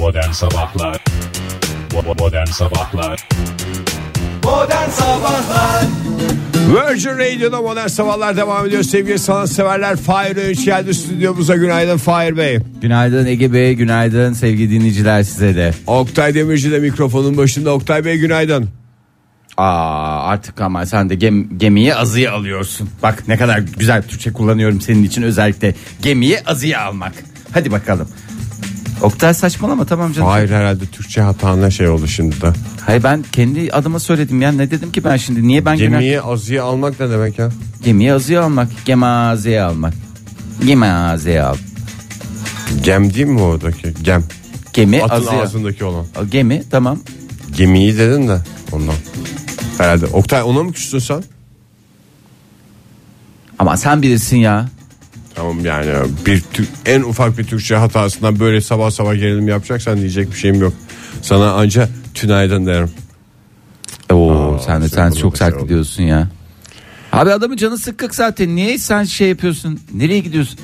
Modern Sabahlar Modern Sabahlar Modern Sabahlar Virgin Radio'da modern sabahlar devam ediyor sevgili sanatseverler. Fahir Öğünç geldi stüdyomuza günaydın Fahir Bey. Günaydın Ege Bey, günaydın sevgili dinleyiciler size de. Oktay Demirci de mikrofonun başında. Oktay Bey günaydın. Aa artık ama sen de gem, gemiyi azıya alıyorsun. Bak ne kadar güzel Türkçe kullanıyorum senin için özellikle gemiyi azıya almak. Hadi bakalım. Oktay saçmalama tamam canım. Hayır herhalde Türkçe hatana şey oldu şimdi de. Hayır ben kendi adıma söyledim ya ne dedim ki ben şimdi niye ben Gemiyi azıya almak ne demek ya? gemiyi azıya almak gemaziye almak. Gemaziye al. Gem değil mi oradaki? Gem. Gemi Atın azıya. ağzındaki olan. Gemi tamam. Gemiyi dedin de ondan. Herhalde. Oktay ona mı küstün sen? Ama sen bilirsin ya. Tamam yani bir Tür- en ufak bir Türkçe hatasından böyle sabah sabah gerilim yapacaksan diyecek bir şeyim yok. Sana anca tünaydın derim. Oo sen de sen sen çok da sert şey oldu. gidiyorsun ya. Abi adamın canı sıkkık zaten. Niye sen şey yapıyorsun? Nereye gidiyorsun?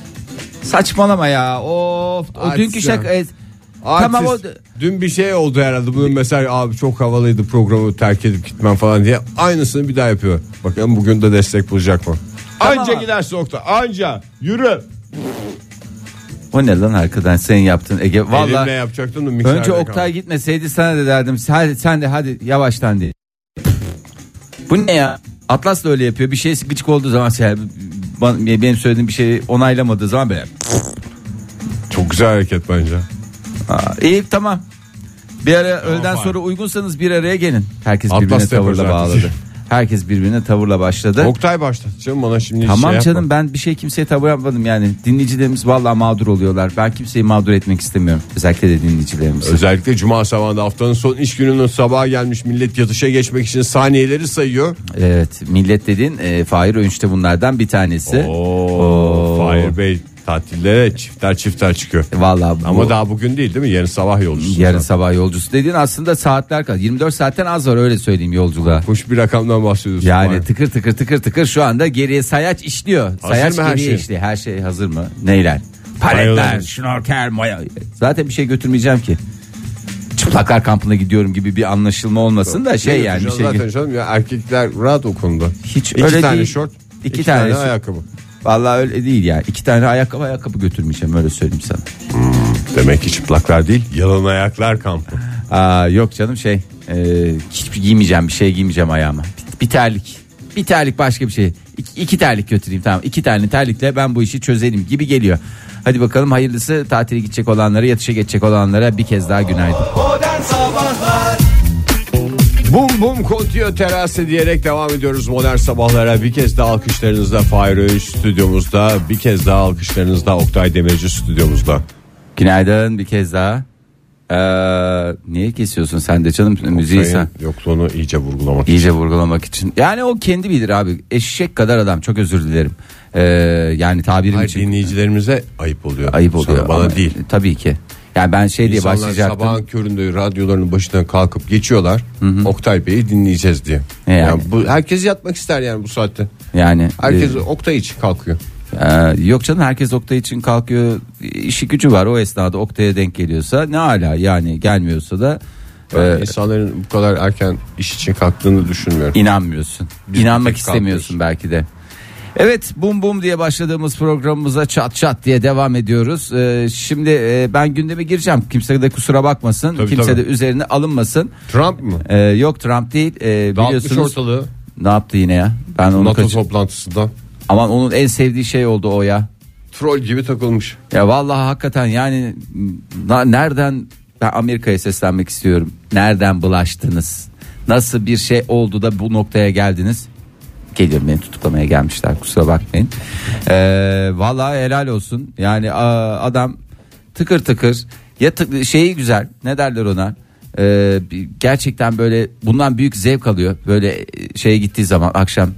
Saçmalama ya. Of. O Artist dünkü ya. şaka. e. Tamam o Dün bir şey oldu herhalde. Bunun mesela abi çok havalıydı programı terk edip gitmem falan diye. Aynısını bir daha yapıyor. Bakalım bugün de destek bulacak mı? Tamam Anca gidersin Oktay. Anca. Yürü. o ne lan arkadan senin yaptın Ege. Elimle Vallahi yapacaktım da mikserde önce Oktay kaldı. gitmeseydi sana da derdim. Hadi sen de hadi yavaştan diye. Bu ne ya? Atlas da öyle yapıyor. Bir şey gıcık olduğu zaman şey, benim söylediğim bir şeyi onaylamadığı zaman böyle. Çok güzel hareket bence. Aa, iyi tamam. Bir ara öğleden sonra uygunsanız bir araya gelin. Herkes Atlas birbirine da tavırla bağladı. Herkes birbirine tavırla başladı. Oktay başladı canım bana şimdi Tamam şey canım yapma. ben bir şey kimseye tavır yapmadım yani. Dinleyicilerimiz vallahi mağdur oluyorlar. Ben kimseyi mağdur etmek istemiyorum. Özellikle de dinleyicilerimizi. Özellikle cuma sabahında haftanın son iş gününün sabaha gelmiş millet yatışa geçmek için saniyeleri sayıyor. Evet millet dediğin e, Fahir Öğünç'te bunlardan bir tanesi. Oo, Fahir Bey tatillere çifter çifter çıkıyor. Vallahi bu- Ama daha bugün değil değil mi? Yarın sabah yolcusu. yarın sabah yolcusu dediğin aslında saatler kadar. 24 saatten az var öyle söyleyeyim yolculuğa. Hoş bir rakamdan bahsediyorsun. Yani Fahir. tıkır tıkır tıkır tıkır şu anda geriye sayaç işliyor. sayaç mı her geriye şey? işliyor. Her şey hazır mı? Neyler? Paletler, şnorkel, maya. Zaten bir şey götürmeyeceğim ki. Çıplaklar kampına gidiyorum gibi bir anlaşılma olmasın da şey yani bir şey. zaten canım ya erkekler rahat o konuda. Hiç iki öyle tane değil. şort, İki iki, tane tane, ayakkabı. Vallahi öyle değil ya. İki tane ayakkabı ayakkabı götürmeyeceğim öyle söyleyeyim sana. Demek ki çıplaklar değil, yalan ayaklar kampı. Aa, yok canım şey e, hiçbir giymeyeceğim bir şey giymeyeceğim ayağıma. Bir, bir terlik. Bir terlik başka bir şey. İki, iki terlik götüreyim tamam. İki tane terlikle ben bu işi çözelim gibi geliyor. Hadi bakalım hayırlısı tatile gidecek olanlara yatışa geçecek olanlara bir kez daha günaydın. Modern Sabahlar Bum bum kontiyo terası diyerek devam ediyoruz modern sabahlara. Bir kez daha alkışlarınızla Fahir Öğünç stüdyomuzda. Bir kez daha alkışlarınızla Oktay Demirci stüdyomuzda. Günaydın bir kez daha. Ee, niye kesiyorsun sen de canım müziği sen? Yokluğunu iyice vurgulamak İyice vurgulamak için. Yani o kendi bilir abi. Eşek kadar adam çok özür dilerim. Ee, yani tabirim Hayır için dinleyicilerimize ayıp oluyor. ayıp oluyor. Sana, bana ama- değil. Tabii ki. Yani ben şey diye İnsanlar başlayacaktım. sabahın köründe radyolarının başından kalkıp geçiyorlar. Oktay Bey'i dinleyeceğiz diye. E yani. Yani bu herkes yatmak ister yani bu saatte. Yani Herkes e, Oktay için kalkıyor. e, yok canım herkes Oktay için kalkıyor. İşi gücü var o esnada Oktay'a denk geliyorsa ne ala yani gelmiyorsa da Ben e, insanların bu kadar erken iş için kalktığını düşünmüyorum. inanmıyorsun. Biz İnanmak tek istemiyorsun belki de. Evet bum bum diye başladığımız programımıza çat çat diye devam ediyoruz. Ee, şimdi e, ben gündeme gireceğim. Kimse de kusura bakmasın. Tabii, Kimse tabii. de üzerine alınmasın. Trump mı? Ee, yok Trump değil. Ee, Dağıtmış biliyorsunuz ortalığı ne yaptı yine ya? Ben onu NATO kaç... toplantısından. Aman onun en sevdiği şey oldu o ya. Troll gibi takılmış. Ya vallahi hakikaten yani na- nereden ben Amerika'ya seslenmek istiyorum. Nereden bulaştınız? Nasıl bir şey oldu da bu noktaya geldiniz? Geliyorum beni tutuklamaya gelmişler kusura bakmayın. Ee, vallahi helal olsun. Yani a- adam tıkır tıkır ya tık- şeyi güzel ne derler ona? Ee, gerçekten böyle bundan büyük zevk alıyor. Böyle e, şeye gittiği zaman akşam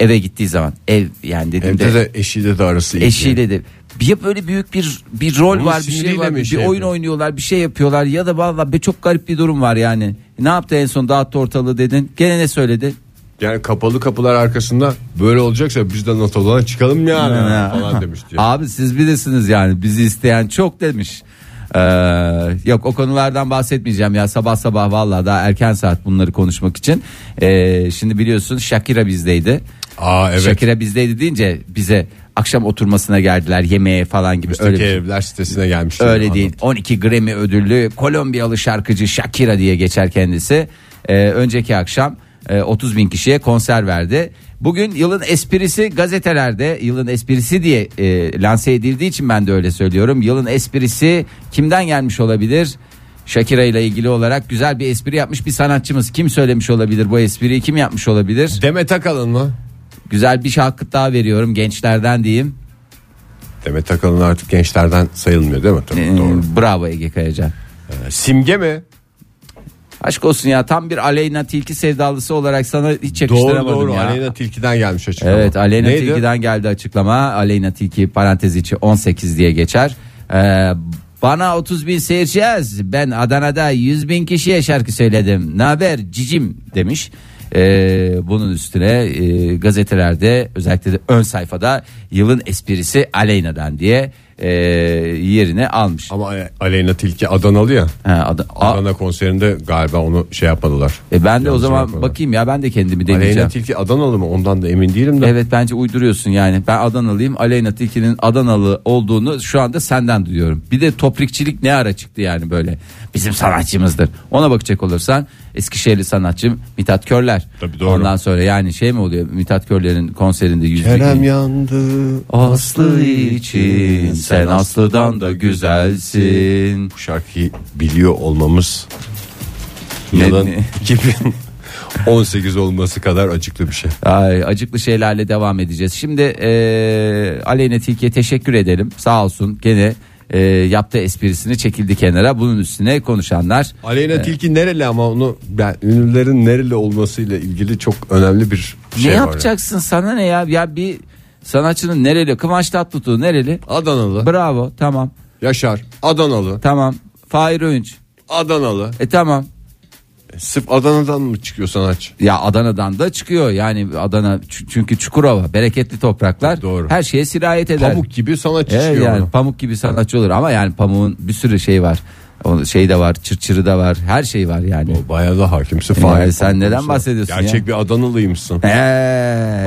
eve gittiği zaman ev yani dediğimde Evde de eşiyle de arası iyi. eşiyle de bir böyle büyük bir bir rol Onun var bir şey var bir şey oyun yapıyor? oynuyorlar bir şey yapıyorlar ya da vallahi be çok garip bir durum var yani. Ne yaptı en son dağıttı ortalığı dedin. Gene ne söyledi? Yani kapalı kapılar arkasında böyle olacaksa biz de NATO'dan çıkalım yani falan demiş diye. Abi siz bilirsiniz yani bizi isteyen çok demiş. Ee, yok o konulardan bahsetmeyeceğim ya sabah sabah vallahi daha erken saat bunları konuşmak için. Ee, şimdi biliyorsun Shakira bizdeydi. Aa evet. Shakira bizdeydi deyince bize akşam oturmasına geldiler yemeğe falan gibi öyle Öyle şey. evler sitesine gelmişler. Öyle değil. 12 Grammy ödüllü Kolombiyalı şarkıcı Shakira diye geçer kendisi. Ee, önceki akşam e, 30 bin kişiye konser verdi. Bugün yılın esprisi gazetelerde yılın esprisi diye e, lanse edildiği için ben de öyle söylüyorum. Yılın esprisi kimden gelmiş olabilir? Shakira ile ilgili olarak güzel bir espri yapmış bir sanatçımız. Kim söylemiş olabilir bu espriyi? Kim yapmış olabilir? Demet Akalın mı? Güzel bir şarkı daha veriyorum gençlerden diyeyim. Demet Akalın artık gençlerden sayılmıyor değil mi? Tabii, Ee, doğru. Bravo Ege Kayacan. Ee, Simge mi? Aşk olsun ya tam bir Aleyna Tilki sevdalısı olarak sana hiç Doğru yakıştıramadım doğru. ya. Aleyna Tilki'den gelmiş açıklama. Evet Aleyna Neydi? Tilki'den geldi açıklama. Aleyna Tilki parantez içi 18 diye geçer. Ee, bana 30 bin seyirci yaz. Ben Adana'da 100 bin kişiye şarkı söyledim. Ne haber cicim demiş. Ee, bunun üstüne e, gazetelerde özellikle de ön sayfada yılın esprisi Aleyna'dan diye e, yerini almış. Ama Aleyna Tilki Adanalı ya. Ha, Ad- Adana konserinde galiba onu şey yapmadılar. e ben de o Yanlış zaman yapmadılar. bakayım ya ben de kendimi deneyeceğim. Aleyna Tilki Adanalı mı? Ondan da emin değilim de. Evet bence uyduruyorsun yani. Ben Adanalıyım. Aleyna Tilki'nin Adanalı olduğunu şu anda senden duyuyorum. Bir de toprikçilik ne ara çıktı yani böyle. Bizim sanatçımızdır. Ona bakacak olursan Eskişehirli sanatçı Mithat Körler. Tabii doğru. Ondan sonra yani şey mi oluyor Mithat Körler'in konserinde yüzde Kerem yandı. Aslı için sen Aslı'dan da güzelsin. Bu şarkıyı biliyor olmamız yılın ne? 2018 olması kadar acıklı bir şey. Ay, acıklı şeylerle devam edeceğiz. Şimdi e, Aleyna Tilki'ye teşekkür edelim. Sağ olsun gene e, yaptığı esprisini çekildi kenara. Bunun üstüne konuşanlar. Aleyna Tilki nereli ama onu ben ünlülerin nereli olmasıyla ilgili çok önemli bir şey ne var. yapacaksın sana ne ya? Ya bir sanatçının nereli? Kıvanç Tatlıtuğ nereli? Adanalı, Bravo tamam Yaşar, Adanalı, tamam. Fahir Öğünç. Adanalı. E tamam. Sırf Adana'dan mı çıkıyor sanatçı? Ya Adana'dan da çıkıyor yani Adana çünkü Çukurova bereketli topraklar Doğru. her şeye sirayet eder. Pamuk gibi sanatçı Evet, çıkıyor. yani ona. pamuk gibi sanatçı olur ama yani pamuğun bir sürü şey var. O şey de var, çırçırı da var, her şey var yani. Bayağı da hakimsin. Yani Fahir sen neden konusunda. bahsediyorsun Gerçek ya? bir Adanalıymışsın. Eee.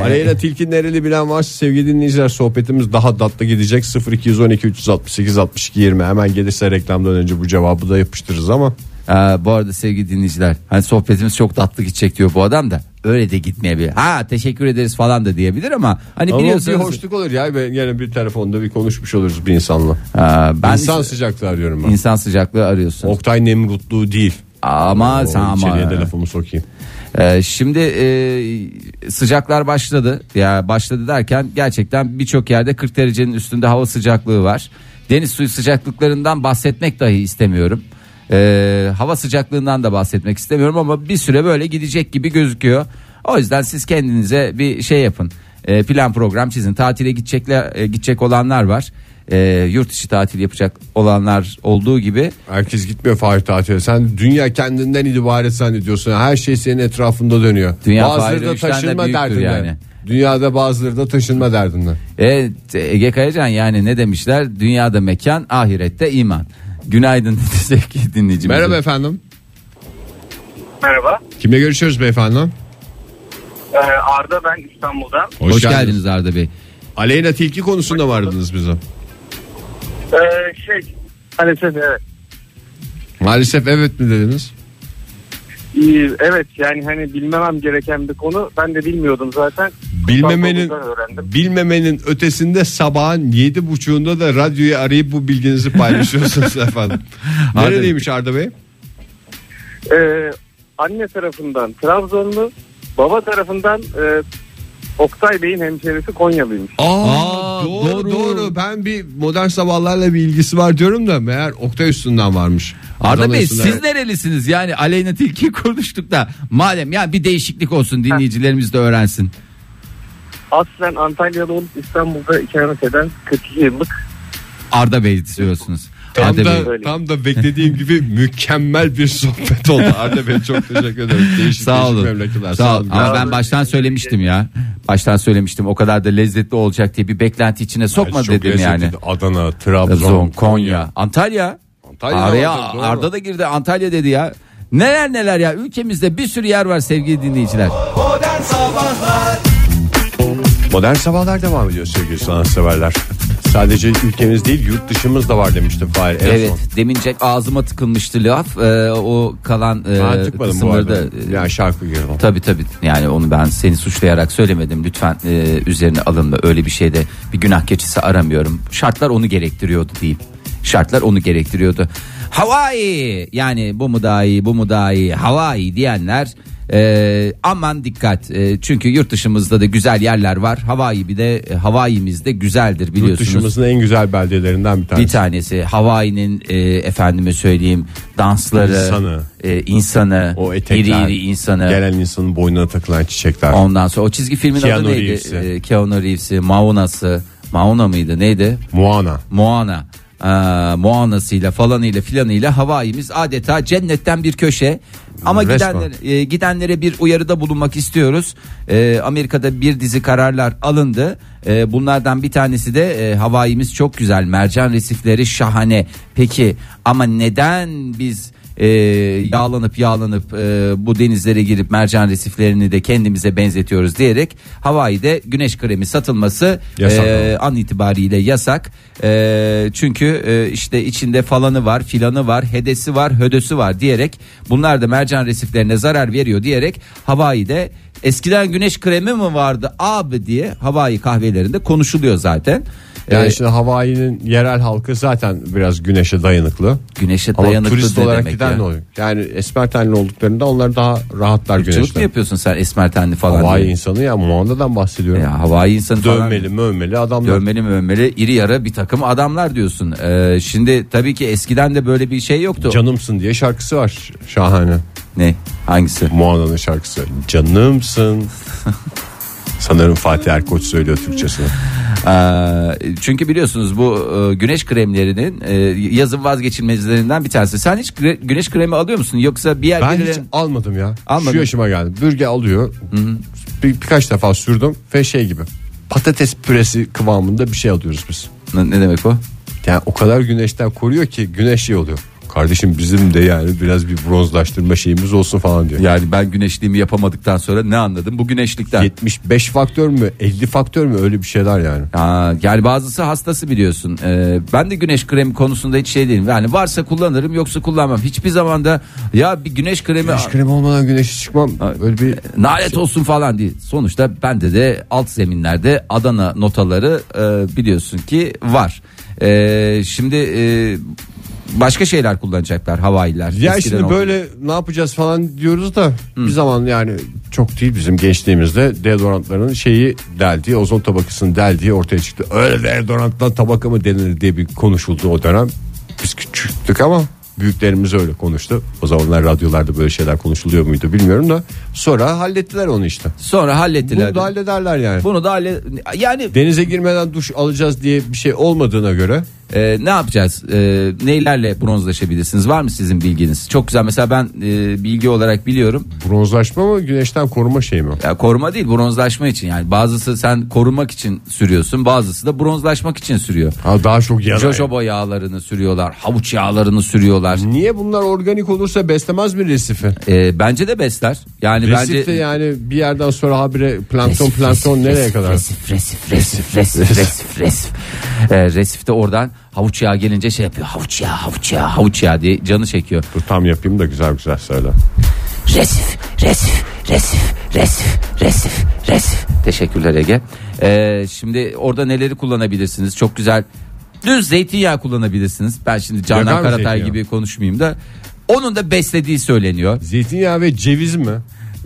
Aleyna Tilki nereli bilen varsa sevgili dinleyiciler sohbetimiz daha tatlı gidecek 0212 368 62 20 hemen gelirse reklamdan önce bu cevabı da yapıştırırız ama Aa, bu arada sevgili dinleyiciler hani sohbetimiz çok tatlı gidecek diyor bu adam da öyle de gitmeyebilir. Ha teşekkür ederiz falan da diyebilir ama hani ama bir biliyorsunuz. hoşluk olur ya ben yine bir telefonda bir konuşmuş oluruz bir insanla. Aa, ben İnsan sıcaklığı arıyorum ben. insan sıcaklığı arıyorsun. Oktay Nemrutluğu değil. Ama O sen ama. içeriye de lafımı sokayım. Ee, şimdi e, sıcaklar başladı. Ya başladı derken gerçekten birçok yerde 40 derecenin üstünde hava sıcaklığı var. Deniz suyu sıcaklıklarından bahsetmek dahi istemiyorum. Ee, hava sıcaklığından da bahsetmek istemiyorum ama bir süre böyle gidecek gibi gözüküyor. O yüzden siz kendinize bir şey yapın. Ee, plan program çizin. Tatile gidecekler e, gidecek olanlar var. Ee, yurt içi tatil yapacak olanlar olduğu gibi Herkes gitmiyor Fahir tatile. Sen dünya kendinden ibaret zannediyorsun. Her şey senin etrafında dönüyor. Dünya bazıları da de taşınma büyüktür derdinde. yani. Dünyada bazıları da taşınma derdinde. Evet Ege Kayacan yani ne demişler? Dünyada mekan, ahirette iman. Günaydın dedi sevgili dinleyicimiz. Merhaba efendim. Merhaba. Kimle görüşüyoruz beyefendi? Ee, Arda ben İstanbul'dan. Hoş, geldiniz Arda Bey. Aleyna Tilki konusunda mı aradınız bizi? Ee, şey maalesef evet. Maalesef evet mi dediniz? İyi, evet yani hani bilmemem gereken bir konu. Ben de bilmiyordum zaten. Bilmemenin bilmemenin ötesinde sabahın yedi buçuğunda da radyoyu arayıp bu bilginizi paylaşıyorsunuz efendim. Neredeymiş Arda Bey? Ee, anne tarafından Trabzonlu, baba tarafından e, Oktay Bey'in hemşerisi Konyalıymış. Aa, Aa, doğru, doğru. doğru Ben bir modern sabahlarla bir ilgisi var diyorum da meğer Oktay üstünden varmış. Arda Adana Bey üstünden. siz nerelisiniz? Yani Aleyna Tilki konuştuk da madem ya bir değişiklik olsun dinleyicilerimiz de öğrensin. Aslen Antalyalı olup İstanbul'da ikamet eden 42 yıllık. Arda Bey diyorsunuz. Tam da, tam da beklediğim gibi mükemmel bir sohbet oldu. Arda Bey çok teşekkür ederim. Değişik Sağ olun. memleketler. Sağ olun. Ama ben baştan söylemiştim ya. Baştan söylemiştim. O kadar da lezzetli olacak diye bir beklenti içine sokma Çok dedim yani. Adana, Trabzon, Trabzon, Konya, Antalya. Antalya'da Araya vardır. Arda da girdi Antalya dedi ya. Neler neler ya ülkemizde bir sürü yer var sevgili dinleyiciler. Modern Sabahlar Modern sabahlar devam ediyor sevgili sanatseverler. Sadece ülkemiz değil yurt dışımız da var demiştim Fahir en Evet son. demince ağzıma tıkılmıştı laf. Ee, o kalan e, tıkmadım bu kısımları arada. da e, Yani şarkı girdim. Tabii tabii. Yani onu ben seni suçlayarak söylemedim. Lütfen e, üzerine alınma. Öyle bir şeyde bir günah keçisi aramıyorum. Şartlar onu gerektiriyordu diyeyim. Şartlar onu gerektiriyordu. Hawaii! Yani bu mu daha iyi bu mu daha iyi? Hawaii diyenler e, aman dikkat E, çünkü yurt dışımızda da güzel yerler var Hawaii bir de e, Hawaii'miz de güzeldir Yurt biliyorsunuz. dışımızın en güzel beldelerinden bir tanesi. Bir tanesi Hawaii'nin e, efendime söyleyeyim dansları, İnsanı. e, insanı, o etekler. iri iri insanı. Gelen insanın boynuna takılan çiçekler. Ondan sonra o çizgi filmin Keanu adı neydi? Reeves'i. E, Keanu Reeves'i, Mauna'sı, Mauna mıydı neydi? Moana. Moana. Aa, Moana'sıyla falanıyla filanıyla Hawaii'miz adeta cennetten bir köşe. Ama Resmen. gidenler, e, gidenlere bir uyarıda bulunmak istiyoruz. E, Amerika'da bir dizi kararlar alındı. E, bunlardan bir tanesi de e, Hawaii'miz çok güzel. Mercan resifleri şahane. Peki ama neden biz e, yağlanıp yağlanıp e, bu denizlere girip mercan resiflerini de kendimize benzetiyoruz diyerek Hawaii'de güneş kremi satılması e, an itibariyle yasak. E, çünkü e, işte içinde falanı var, filanı var, hedesi var, hödösü var diyerek bunlar da mercan resiflerine zarar veriyor diyerek Hawaii'de eskiden güneş kremi mi vardı abi diye Hawaii kahvelerinde konuşuluyor zaten. Yani E, şimdi Hawaii'nin yerel halkı zaten biraz güneşe dayanıklı. güneşe Ama dayanıklı turist olarak demek giden ya? ne oluyor? Yani esmer tenli olduklarında onlar daha rahatlar mı güneşten. yapıyorsun sen esmer tenli falan Hawaii diye? insanı ya Moana'dan bahsediyorum. Ya Hawaii insanı falan. Dövmeli mövmeli adamlar. Dövmeli mövmeli iri yarı bir takım adamlar diyorsun. Ee, şimdi tabii ki eskiden de böyle bir şey yoktu. Canımsın diye şarkısı var şahane. ne? Hangisi? Moana'nın şarkısı. Canımsın. Sanırım Fatih Erkoç söylüyor Türkçesini. Ee, çünkü biliyorsunuz bu e, güneş kremlerinin e, yazın vazgeçilmezlerinden bir tanesi. Sen hiç güneş kremi alıyor musun? Yoksa bir yer Ben hiç almadım ya. Almadın. Şu yaşıma geldim. Bürge alıyor. Bir, birkaç defa sürdüm ve şey gibi. Patates püresi kıvamında bir şey alıyoruz biz. ne, ne demek o? Yani o kadar güneşten koruyor ki güneş şey oluyor. Kardeşim bizim de yani biraz bir bronzlaştırma şeyimiz olsun falan diyor. Yani ben güneşliğimi yapamadıktan sonra ne anladım? Bu güneşlikten. 75 faktör mü 50 faktör mü öyle bir şeyler yani. Aa, yani bazısı hastası biliyorsun. Ee, ben de güneş kremi konusunda hiç şey değilim. Yani varsa kullanırım yoksa kullanmam. Hiçbir zamanda ya bir güneş kremi Güneş kremi olmadan güneşe çıkmam öyle bir nalet olsun falan değil. Sonuçta bende de alt zeminlerde Adana notaları e, biliyorsun ki var. E, şimdi e, başka şeyler kullanacaklar Hawaii'ler. Ya Eskiden şimdi olduğu böyle ne yapacağız falan diyoruz da bir zaman yani çok değil bizim gençliğimizde deodorantların şeyi deldiği ozon tabakasının deldiği ortaya çıktı. Öyle deodoranttan tabaka mı denir diye bir konuşuldu o dönem. Biz küçüktük ama büyüklerimiz öyle konuştu. O zamanlar radyolarda böyle şeyler konuşuluyor muydu bilmiyorum da sonra hallettiler onu işte. Sonra hallettiler. Bunu da hallederler yani. Bunu da halle- yani Denize girmeden duş alacağız diye bir şey olmadığına göre e, ne yapacağız? E, neylerle bronzlaşabilirsiniz? Var mı sizin bilginiz? Çok güzel. Mesela ben e, bilgi olarak biliyorum. bronzlaşma mı güneşten koruma şey mi? Ya koruma değil bronzlaşma için yani bazısı sen korumak için sürüyorsun bazısı da bronzlaşmak için sürüyor. Ha, daha çok yanar. Jojoba yağlarını sürüyorlar havuç yağlarını sürüyorlar. Niye bunlar organik olursa beslemez mi resifi? Ee, bence de besler. Yani Resif de bence yani bir yerden sonra habire plankton plankton nereye kadar? Resif resif resif resif resif resif. Ee, resif de oradan havuç yağı gelince şey yapıyor. Havuç yağı havuç yağı havuç yağı diye canı çekiyor. Dur tam yapayım da güzel güzel söyle. Resif, resif, resif, resif, resif, resif. Teşekkürler Ege. Ee, şimdi orada neleri kullanabilirsiniz? Çok güzel. Düz zeytinyağı kullanabilirsiniz. Ben şimdi Canan mı Karatay zeytinyağı? gibi konuşmayayım da. Onun da beslediği söyleniyor. Zeytinyağı ve ceviz mi?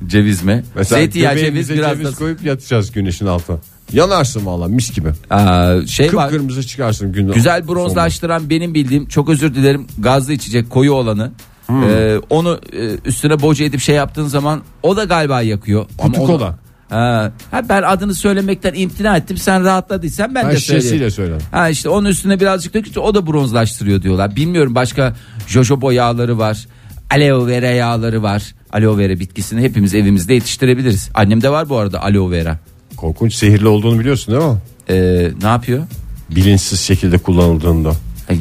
Ceviz mi? Mesela Zeytinyağı, ceviz göbeğimize biraz ceviz da koyup yatacağız güneşin altına. Yanarsın valla mis gibi. Aa, şey var. Kıpkırmızı çıkarsın gün Güzel bronzlaştıran benim bildiğim çok özür dilerim gazlı içecek koyu olanı. Hmm. Ee, onu e, üstüne boca edip şey yaptığın zaman o da galiba yakıyor. Kutu onu- kola. Ha, ha, ben adını söylemekten imtina ettim. Sen rahatladıysan ben Ben de söyleyeyim. şişesiyle söyledim. Ha işte onun üstüne birazcık dökünce o da bronzlaştırıyor diyorlar. Bilmiyorum başka jojoba yağları var. Aloe vera yağları var. Aloe vera bitkisini hepimiz evimizde yetiştirebiliriz. Annemde var bu arada aloe vera. Korkunç zehirli olduğunu biliyorsun değil mi? Ee, ne yapıyor? Bilinçsiz şekilde kullanıldığında.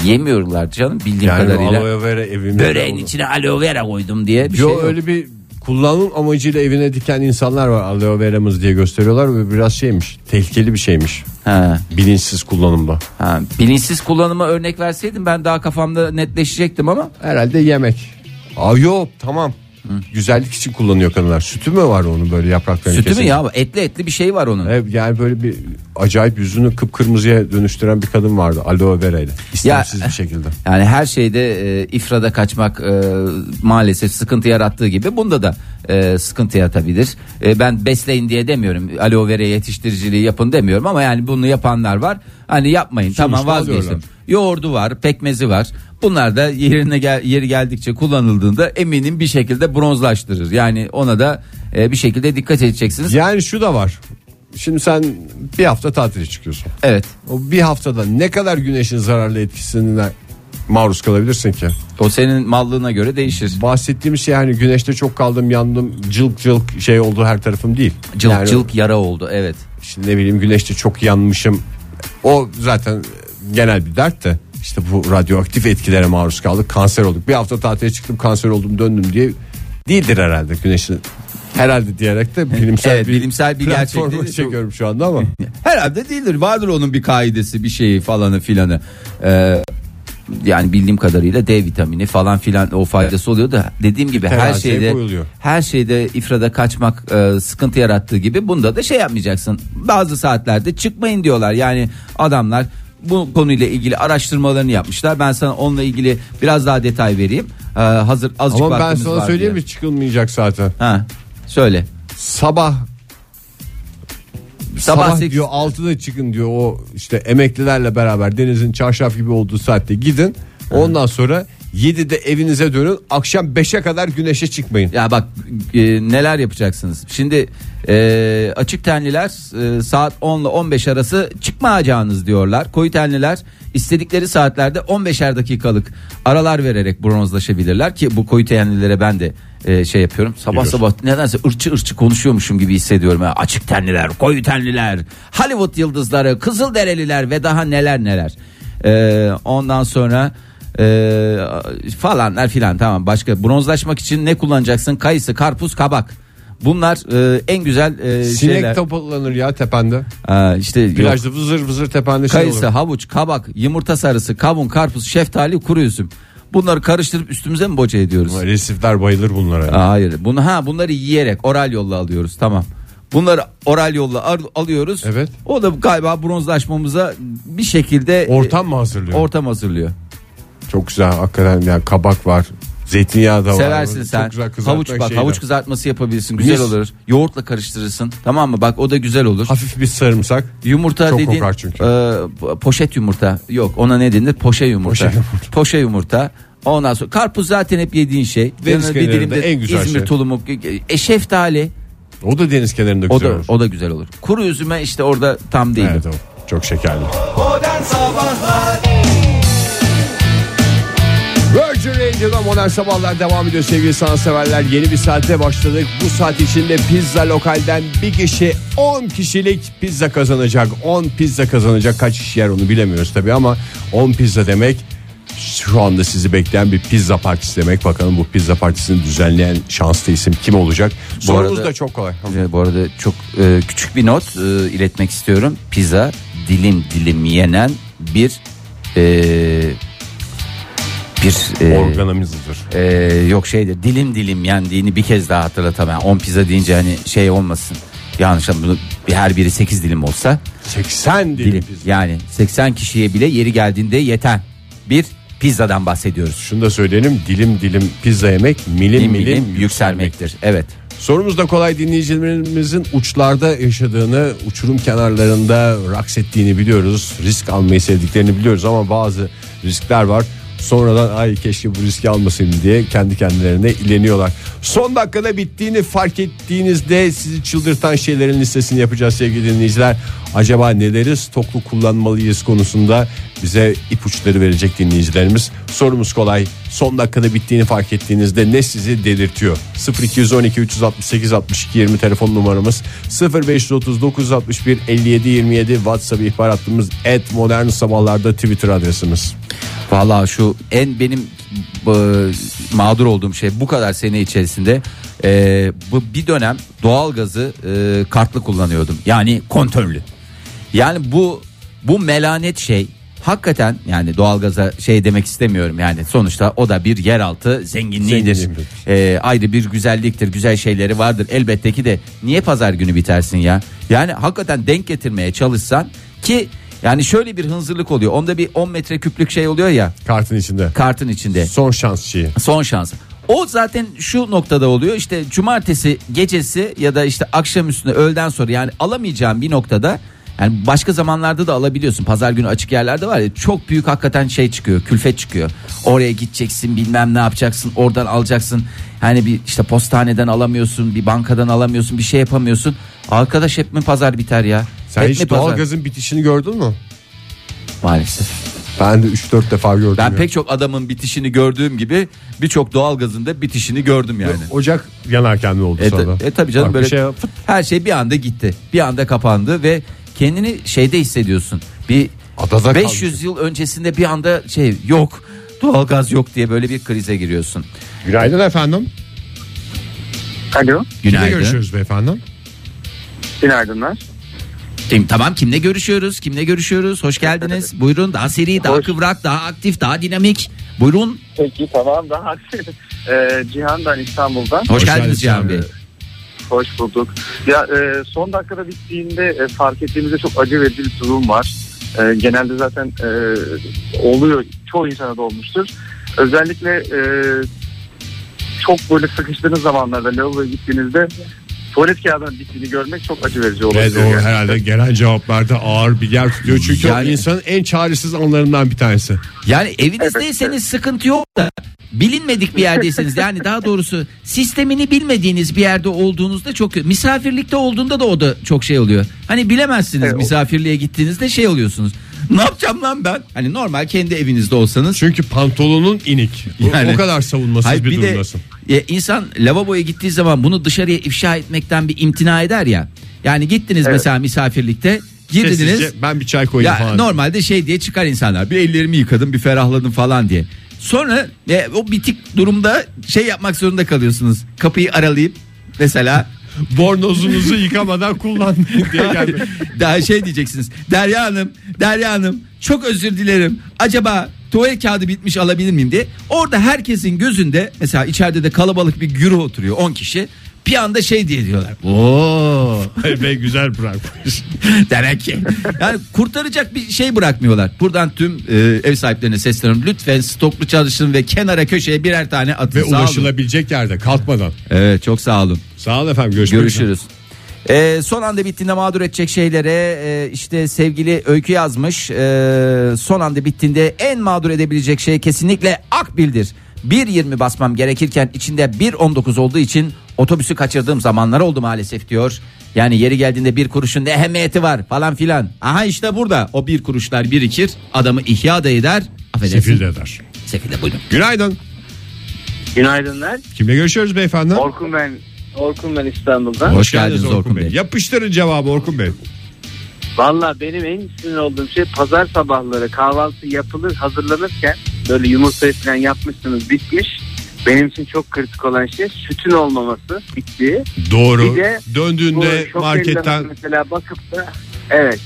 Yemiyorlar canım bildiğim Yani kadarıyla. aloe vera evimizde Böreğin olur. içine aloe vera koydum diye bir Yo şey yok. öyle bir kullanım amacıyla evine diken insanlar var aloe veramız diye gösteriyorlar ve biraz şeymiş tehlikeli bir şeymiş Ha, bilinçsiz kullanımda. ha. Bilinçsiz kullanıma örnek verseydim ben daha kafamda netleşecektim ama Herhalde yemek. Aa yok tamam. Güzellik için kullanıyor kadınlar. Sütü mü var onun böyle yapraklarını sütü mü kesince? ya etli etli bir şey var onun. Evet, yani böyle bir acayip yüzünü kıpkırmızıya dönüştüren bir kadın vardı aloe vera ile. İstemsiz bir şekilde. Yani her şeyde e, ifrada kaçmak e, maalesef sıkıntı yarattığı gibi bunda da e, sıkıntı yaratabilir. E, ben besleyin diye demiyorum. Aloe vera yetiştiriciliği yapın demiyorum ama yani bunu yapanlar var. Hani yapmayın. tamam vazgeçtim. alıyorlar. Yoğurdu var, pekmezi var. Bunlar da yerine gel, yeri geldikçe kullanıldığında eminim bir şekilde bronzlaştırır. Yani ona da e, bir şekilde dikkat edeceksiniz. Yani şu da var. Şimdi sen bir hafta tatile çıkıyorsun. Evet. O bir haftada ne kadar güneşin zararlı etkisine maruz kalabilirsin ki? O senin mallığına göre değişir. Bahsettiğim şey yani güneşte çok kaldım yandım cılk cılk şey oldu her tarafım değil. Cılk yani cılk yara oldu evet. işte ne bileyim güneşte çok yanmışım. O zaten genel bir dert de işte bu radyoaktif etkilere maruz kaldık kanser olduk. Bir hafta tatile çıktım kanser oldum döndüm diye değildir herhalde güneşin. Herhalde diyerek de bilimsel Evet, bir bilimsel bir gerçek değil. çekiyorum şu anda ama. Herhalde değildir. Vardır onun bir kaidesi, bir şeyi falanı filanı. Ee, yani bildiğim kadarıyla D vitamini falan filan o faydası oluyor da dediğim gibi her Teraziye şeyde koyuluyor. her şeyde ifrada kaçmak e, sıkıntı yarattığı gibi bunda da şey yapmayacaksın. Bazı saatlerde çıkmayın diyorlar. Yani adamlar bu konuyla ilgili araştırmalarını yapmışlar. Ben sana onunla ilgili biraz daha detay vereyim. Ee, hazır azıcık Ama ben sana söyleyeyim mi çıkılmayacak zaten. Ha, söyle. Sabah Sabah Sabah, diyor 6'da çıkın diyor o işte emeklilerle beraber denizin çarşaf gibi olduğu saatte gidin. Ondan sonra 7'de evinize dönün. Akşam 5'e kadar güneşe çıkmayın. Ya bak e, neler yapacaksınız. Şimdi e, açık tenliler e, saat 10 ile 15 arası çıkmayacağınız diyorlar. Koyu tenliler istedikleri saatlerde 15'er dakikalık aralar vererek bronzlaşabilirler ki bu koyu tenlilere ben de e, şey yapıyorum. Sabah Biliyorsun. sabah nedense ırçı ırçı konuşuyormuşum gibi hissediyorum. Ya. Açık tenliler, koyu tenliler, Hollywood yıldızları, Kızılderililer ve daha neler neler. E, ondan sonra ee, falanlar filan tamam başka bronzlaşmak için ne kullanacaksın kayısı karpuz kabak bunlar e, en güzel e, Sinek şeyler toplanır ya tepende. Aa, işte yok. Plajda vızır vızır tepende şey kayısı olur. havuç kabak yumurta sarısı kavun karpuz şeftali kuru üzüm bunları karıştırıp üstümüze mi boca ediyoruz Resifler bayılır bunlara. Aa, hayır bunu ha bunları yiyerek oral yolla alıyoruz tamam Bunları oral yolla al- alıyoruz. Evet. O da galiba bronzlaşmamıza bir şekilde e, Ortam mı hazırlıyor? ortam hazırlıyor. Çok güzel hakikaten yani kabak var. Zeytinyağı da var. Seversin Çok sen. güzel kızartma havuç bak şeyi de. havuç kızartması yapabilirsin. Güzel Mis. olur. Yoğurtla karıştırırsın. Tamam mı? Bak o da güzel olur. Hafif bir sarımsak. Yumurta Çok dediğin kokar çünkü. e, poşet yumurta. Yok ona ne denir? Poşe yumurta. Poşe yumurta. Poşe yumurta. Ondan sonra karpuz zaten hep yediğin şey. Deniz Yanına kenarında en güzel İzmir şey. tulumu. E, şeftali. O da deniz kenarında O güzel da olur. o da güzel olur. Kuru üzüme işte orada tam değil. Evet, o. Çok şekerli. Modern Sabahlar Virgin Radio'da modern sabahlar devam ediyor sevgili sanatseverler. Yeni bir saate başladık. Bu saat içinde pizza lokalden bir kişi 10 kişilik pizza kazanacak. 10 pizza kazanacak. Kaç kişi yer onu bilemiyoruz tabii ama 10 pizza demek şu anda sizi bekleyen bir pizza partisi demek. Bakalım bu pizza partisini düzenleyen şanslı isim kim olacak? Sorumuz arada- da çok kolay. Ee, Bu arada çok e, küçük bir not e, iletmek istiyorum. Pizza dilim dilim yenen bir e, bir e, Organımızdır. e, yok şeydir dilim dilim yendiğini bir kez daha hatırlatamam. 10 pizza deyince hani şey olmasın. Yanlış. Bir her biri 8 dilim olsa 80 dilim dilim. pizza. Yani 80 kişiye bile yeri geldiğinde yeten bir pizzadan bahsediyoruz. Şunu da söyleyelim dilim dilim pizza yemek milim Dilim milim, milim yükselmektir. Evet. Sorumuz da kolay dinleyicilerimizin uçlarda yaşadığını, uçurum kenarlarında raks ettiğini biliyoruz. Risk almayı sevdiklerini biliyoruz ama bazı riskler var. Sonradan ay keşke bu riski almasaydım diye kendi kendilerine ileniyorlar. Son dakikada bittiğini fark ettiğinizde sizi çıldırtan şeylerin listesini yapacağız sevgili dinleyiciler. Acaba neleri stoklu kullanmalıyız konusunda bize ipuçları verecek dinleyicilerimiz. Sorumuz kolay son dakikada bittiğini fark ettiğinizde ne sizi delirtiyor? 0212 368 62 20 telefon numaramız 0530 961 57 27 WhatsApp ihbar hattımız et modern sabahlarda Twitter adresimiz. Vallahi şu en benim e, mağdur olduğum şey bu kadar sene içerisinde e, bu bir dönem doğalgazı e, kartlı kullanıyordum. Yani kontörlü. Yani bu bu melanet şey hakikaten yani doğalgaza şey demek istemiyorum yani sonuçta o da bir yeraltı zenginliğidir. Zenginliğidir. E, ayrı bir güzelliktir güzel şeyleri vardır elbette ki de niye pazar günü bitersin ya yani hakikaten denk getirmeye çalışsan ki yani şöyle bir hınzırlık oluyor onda bir 10 metreküplük şey oluyor ya Kartın içinde. kartın içinde Son şans şeyi. son şans. O zaten şu noktada oluyor işte cumartesi gecesi ya da işte akşam üstüne öğleden sonra yani alamayacağım bir noktada yani başka zamanlarda da alabiliyorsun. Pazar günü açık yerlerde var ya çok büyük hakikaten şey çıkıyor külfet çıkıyor. Oraya gideceksin bilmem ne yapacaksın oradan alacaksın. Hani bir işte postaneden alamıyorsun bir bankadan alamıyorsun bir şey yapamıyorsun. Arkadaş hep mi pazar biter ya? Sen hep hiç doğalgazın bitişini gördün mü? Maalesef. Ben de 3-4 defa gördüm. Ben ya. pek çok adamın bitişini gördüğüm gibi birçok doğalgazın da bitişini gördüm yani. Ocak yanarken ne oldu E, sonra? e tabii canım Bak, böyle şey fıt, her şey bir anda gitti. Bir anda kapandı ve kendini şeyde hissediyorsun. Bir Adada 500 yıl öncesinde bir anda şey yok. Doğalgaz yok diye böyle bir krize giriyorsun. Günaydın efendim. Alo. Kimle Günaydın. görüşüyoruz beyefendi? Günaydınlar. Kim, tamam kimle görüşüyoruz? Kimle görüşüyoruz? Hoş geldiniz. Buyurun daha seri, daha Hoş. kıvrak, daha aktif, daha dinamik. Buyurun. Peki tamam daha ee, Cihan ben İstanbul'dan. Hoş, Hoş geldiniz Cihan Bey. Bey. Hoş bulduk. Ya e, son dakikada bittiğinde e, fark ettiğimizde çok acı verici bir durum var. E, genelde zaten e, oluyor. Çoğu insana da olmuştur. Özellikle e, çok böyle sıkıştığınız zamanlarda lavaboya gittiğinizde tuvalet kağıdının bittiğini görmek çok acı verici Evet olabiliyor. o yani. herhalde gelen cevaplarda ağır bir yer tutuyor. Çünkü Yani- o insanın en çaresiz anlarından bir tanesi. Yani evinizdeyseniz sıkıntı yok da bilinmedik bir yerdeyseniz yani daha doğrusu sistemini bilmediğiniz bir yerde olduğunuzda çok. Misafirlikte olduğunda da o da çok şey oluyor. Hani bilemezsiniz Evet, o- misafirliğe gittiğinizde şey oluyorsunuz. Ne yapacağım lan ben? Hani normal kendi evinizde olsanız. Çünkü pantolonun inik. O- Yani- o kadar savunmasız Hayır, bir, bir de durumdasın. e, insan lavaboya gittiği zaman bunu dışarıya ifşa etmekten bir imtina eder ya. Yani gittiniz Evet. mesela misafirlikte girdiniz. Sessizce ben bir çay koyayım Ya falan. normalde şey diye çıkar insanlar. Bir ellerimi yıkadım, bir ferahladım falan diye. Sonra e, o bitik durumda şey yapmak zorunda kalıyorsunuz. Kapıyı aralayıp mesela Bornozunuzu yıkamadan kullanmayın diye gelme. daha şey diyeceksiniz. Derya Hanım, Derya Hanım çok özür dilerim. Acaba tuvalet kağıdı bitmiş alabilir miyim diye. Orada herkesin gözünde mesela içeride de kalabalık bir güruh oturuyor 10 kişi. Bir anda şey diye diyorlar. Oo. Bey güzel bırakmış. Demek ki. Yani kurtaracak bir şey bırakmıyorlar. Buradan tüm e, ev sahiplerine sesleniyorum. Lütfen stoklu çalışın ve kenara köşeye birer tane atın. Ve Sağ olun. ulaşılabilecek yerde kalkmadan. Evet çok sağ olun. Sağ olun efendim görüşmek üzere. Görüşürüz. Ee, son anda bittiğinde mağdur edecek şeylere e, işte sevgili Öykü yazmış. Ee, son anda bittiğinde en mağdur edebilecek şey kesinlikle Akbil'dir. 1.20 basmam gerekirken içinde 1.19 olduğu için otobüsü kaçırdığım zamanlar oldu maalesef diyor. Yani yeri geldiğinde bir kuruşun ne ehemmiyeti var falan filan. Aha işte burada o bir kuruşlar birikir adamı ihya da eder. Affedersin. Sefil de eder. Sefil de buyurun. Günaydın. Günaydınlar. Kimle görüşüyoruz beyefendi? Orkun ben Orkun ben İstanbul'dan. Hoş geldiniz Orkun Bey. Yapıştırın cevabı Orkun Bey. Valla benim en sinir olduğum şey pazar sabahları kahvaltı yapılır hazırlanırken böyle yumurtayı falan yapmışsınız bitmiş. Benim için çok kritik olan şey sütün olmaması bittiği. Doğru. Bir de Bu Döndüğünde şok marketten mesela bakıp da evet.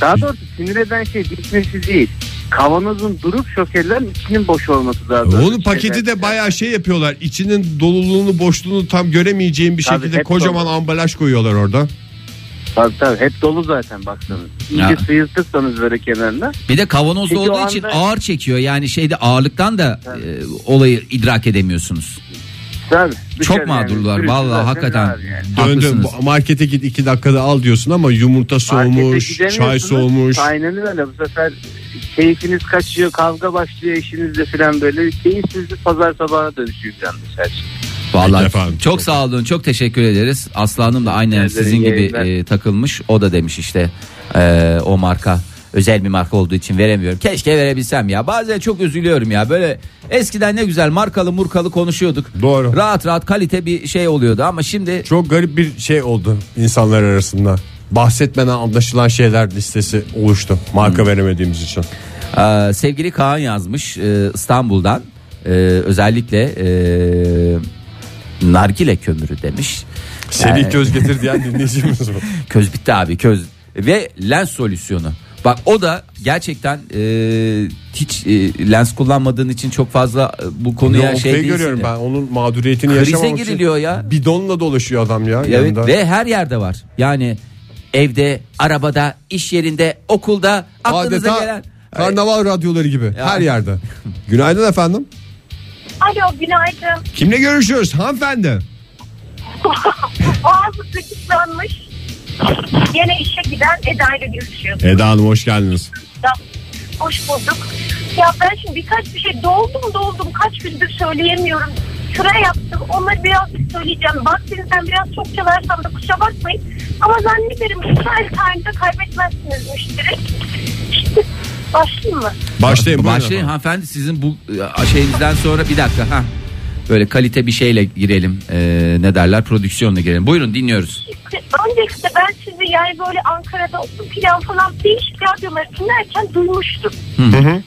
Daha doğrusu sinir eden şey bitmesi değil. Kavanozun durup şokerlerin içinin boş olması daha doğrusu. onun paketi de bayağı şey yapıyorlar. İçinin doluluğunu, boşluğunu tam göremeyeceğin bir Tabii, şekilde hep kocaman dolu. ambalaj koyuyorlar orada. Tabii tabii hep dolu zaten baksanız. İyice Ya. sıyırtırsanız böyle kenarına. Bir de kavanozda olduğu o için anda- ağır çekiyor. Yani şeyde ağırlıktan da e, olayı idrak edemiyorsunuz. Tabii. Çok mağdurlar sürüsü vallahi hakikaten. yani. Haklısınız. bu- markete git iki dakikada al diyorsun ama yumurta Markete soğumuş, çay gidemiyorsunuz. soğumuş. Aynen öyle bu sefer keyfiniz kaçıyor kavga başlıyor eşinizle falan böyle keyifsiz bir pazar sabahına dönüşüyor yalnız her şey. Vallahi Efendim. çok sağ olun çok teşekkür ederiz. Aslanım da aynen Ederim, sizin gibi e, takılmış. O da demiş işte e, o marka özel bir marka olduğu için veremiyorum. Keşke verebilsem ya. Bazen çok üzülüyorum ya. Böyle eskiden ne güzel markalı murkalı konuşuyorduk. Doğru. Rahat rahat kalite bir şey oluyordu ama şimdi Çok garip bir şey oldu insanlar arasında. Bahsetmeden anlaşılan şeyler listesi oluştu. Marka veremediğimiz için. Ee, sevgili Kaan yazmış e, İstanbul'dan Ee, özellikle e, nargile kömürü demiş. Seri Yani- göz getir diyen dinleyicimiz bu. Köz bitti abi köz ve lens solüsyonu. Bak o da gerçekten e, hiç e, lens kullanmadığın için çok fazla e, bu konuya Noktayı şey değilsin görüyorum ya. ben onun mağduriyetini Krize yaşamamak için giriliyor ya. Bidonla dolaşıyor adam ya. Evet yanında. ve her yerde var. Yani evde, arabada, iş yerinde, okulda aklınıza Adeta gelen karnaval radyoları gibi Ya. her yerde. Günaydın efendim. Alo günaydın. Kimle görüşüyoruz hanımefendi? Boğazı tıklanmış. Yine işe giden Eda ile görüşüyoruz. Eda Hanım hoş geldiniz. Ya, Hoş bulduk. Ya ben şimdi birkaç bir şey doldum doldum kaç gündür söyleyemiyorum. Sıra yaptım onları biraz söyleyeceğim. Vaktinizden biraz çok çalarsam da kusura bakmayın. Ama zannederim Israel Times'da kaybetmezsiniz müşteri. Başlayayım mı? Başlayın. buyurun Başlayın efendim. hanımefendi sizin bu e, şeyinizden sonra bir dakika ha. Böyle kalite bir şeyle girelim. Ee, ne derler? Prodüksiyonla girelim. Buyurun dinliyoruz. Öncelikle ben sizi yani böyle Ankara'da olsun plan falan değişik radyoları dinlerken duymuştum.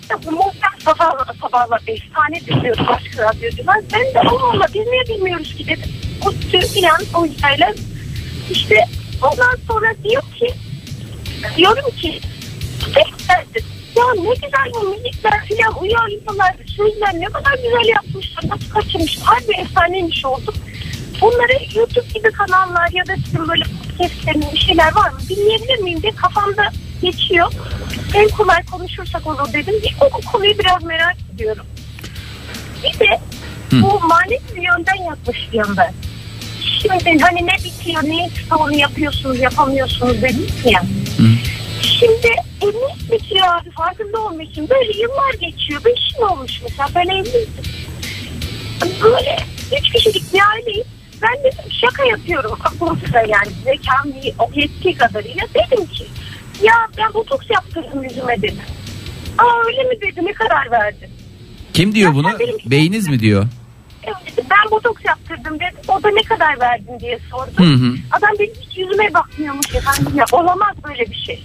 Ya bu muhtemelen sabahla sabahla efsane dinliyordu başka radyocular. Ben de Allah Allah biz niye bilmiyoruz ki dedim. O tür plan o yüzden işte ondan sonra diyor ki diyorum ki "Beklerdim. Ya ne güzel bu müzikler filan uyar insanlar sözler ne kadar güzel yapmışlar nasıl kaçırmış harbi efsaneymiş olduk. Bunları YouTube gibi kanallar ya da sizin böyle podcastlerin bir şeyler var mı dinleyebilir miyim diye kafamda geçiyor. En kolay konuşursak olur dedim. Bir, o, konuyu biraz merak ediyorum. Bir de bu manevi bir yönden yaklaşıyorum ben. Şimdi hani ne bitiyor, ne onu yapıyorsunuz, yapamıyorsunuz dediniz ya. Şimdi evlilik bitiyor abi farkında olmuyorsun. Böyle yıllar geçiyor. Beş yıl olmuş mesela ben evliydim. Böyle üç kişilik bir aileyiz. Ben dedim şaka yapıyorum aklımda yani zekam o yetki kadarıyla. Dedim ki ya ben botoks yaptırdım yüzüme dedim. Aa öyle mi dedi ne karar verdin? Kim diyor Ya bunu? Beyiniz mi diyor? Evet, ben botoks yaptırdım dedim. O da ne kadar verdin diye sordu. Hı hı. Adam benim hiç yüzüme bakmıyormuş efendim ya. Olamaz böyle bir şey.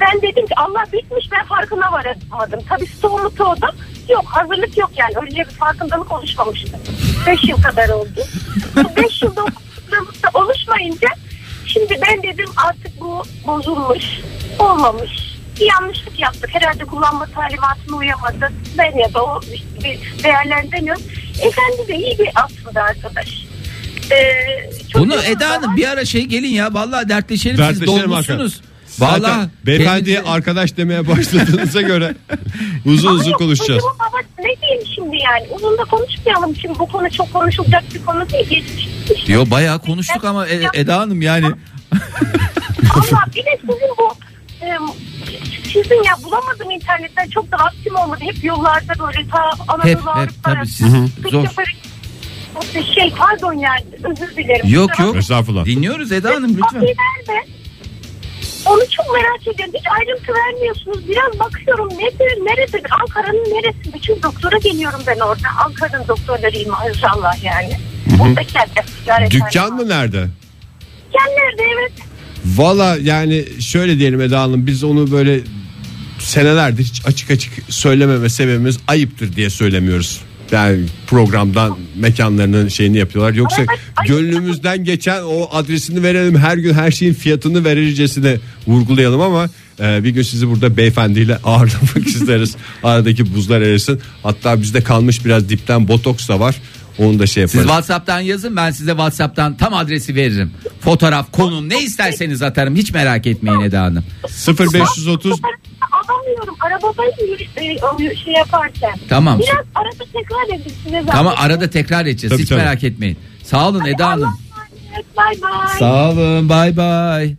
Ben dedim ki Allah bitmiş ben farkına varamadım. Tabii stoğumu doğdum. Yok hazırlık yok yani. Öyle bir farkındalık oluşmamıştı. Beş yıl kadar oldu. Bu beş yılda o farkındalık da oluşmayınca şimdi ben dedim artık bu bozulmuş. Olmamış. Bir yanlışlık yaptık. Herhalde kullanma talimatına uyamadı. Ben ya da o bir değerlendirmiyorum. Efendi de iyi bir aslında arkadaş. Ee, Bunu Eda da Hanım bir ara şey gelin ya. Vallahi dertleşelim, siz Dertleşelim dolmuşsunuz. Zaten Vallahi beyefendiye kendinizi- arkadaş demeye başladığınıza göre uzun uzun Ama konuşacağız. babası ne diyeyim şimdi yani? Uzun da konuşmayalım şimdi bu konu çok konuşulacak bir konu değil. Geçmiş. Yo bayağı konuştuk ama E- Eda Hanım yani. Allah bir de sizin bu sizin ya bulamadım internetten çok da vaktim olmadı. Hep yollarda böyle ta Anadolu Hep hep tabii siz zor. Şey pardon yani özür dilerim. Yok yok. Estağfurullah. Dinliyoruz Eda Hanım lütfen. Bakmayı nerede? Onu çok merak ediyorum. Hiç ayrıntı vermiyorsunuz. Biraz bakıyorum nedir, neredir? Ankara'nın neresi? Bütün doktora geliyorum ben orada. Ankara'nın doktorlarıyım maşallah yani. Muhteşemler. ticaret Dükkan mı nerede? Nerede evet. Valla yani şöyle diyelim Eda Hanım biz onu böyle senelerdir hiç açık açık söylememe sebebimiz ayıptır diye söylemiyoruz. Yani programdan mekanlarının şeyini yapıyorlar. Yoksa gönlümüzden geçen o adresini verelim her gün her şeyin fiyatını verircesine vurgulayalım ama e, bir gün sizi burada beyefendiyle ağırlamak isteriz. Aradaki buzlar erisin. Hatta bizde kalmış biraz dipten botoks da var. Onu da şey Siz yaparız. WhatsApp'tan yazın ben size WhatsApp'tan tam adresi veririm. Fotoğraf, konum ne isterseniz atarım. Hiç merak etmeyin Eda Hanım. 0530 Alamıyorum. Arabadayım yürü- e, o şey yaparken. Tamam. Biraz arada tekrar edin. Tamam arada tekrar edeceğiz. Tabii, Hiç tabii. merak etmeyin. Sağ olun Eda Hanım. Bay bay. Sağ olun. Bay bay.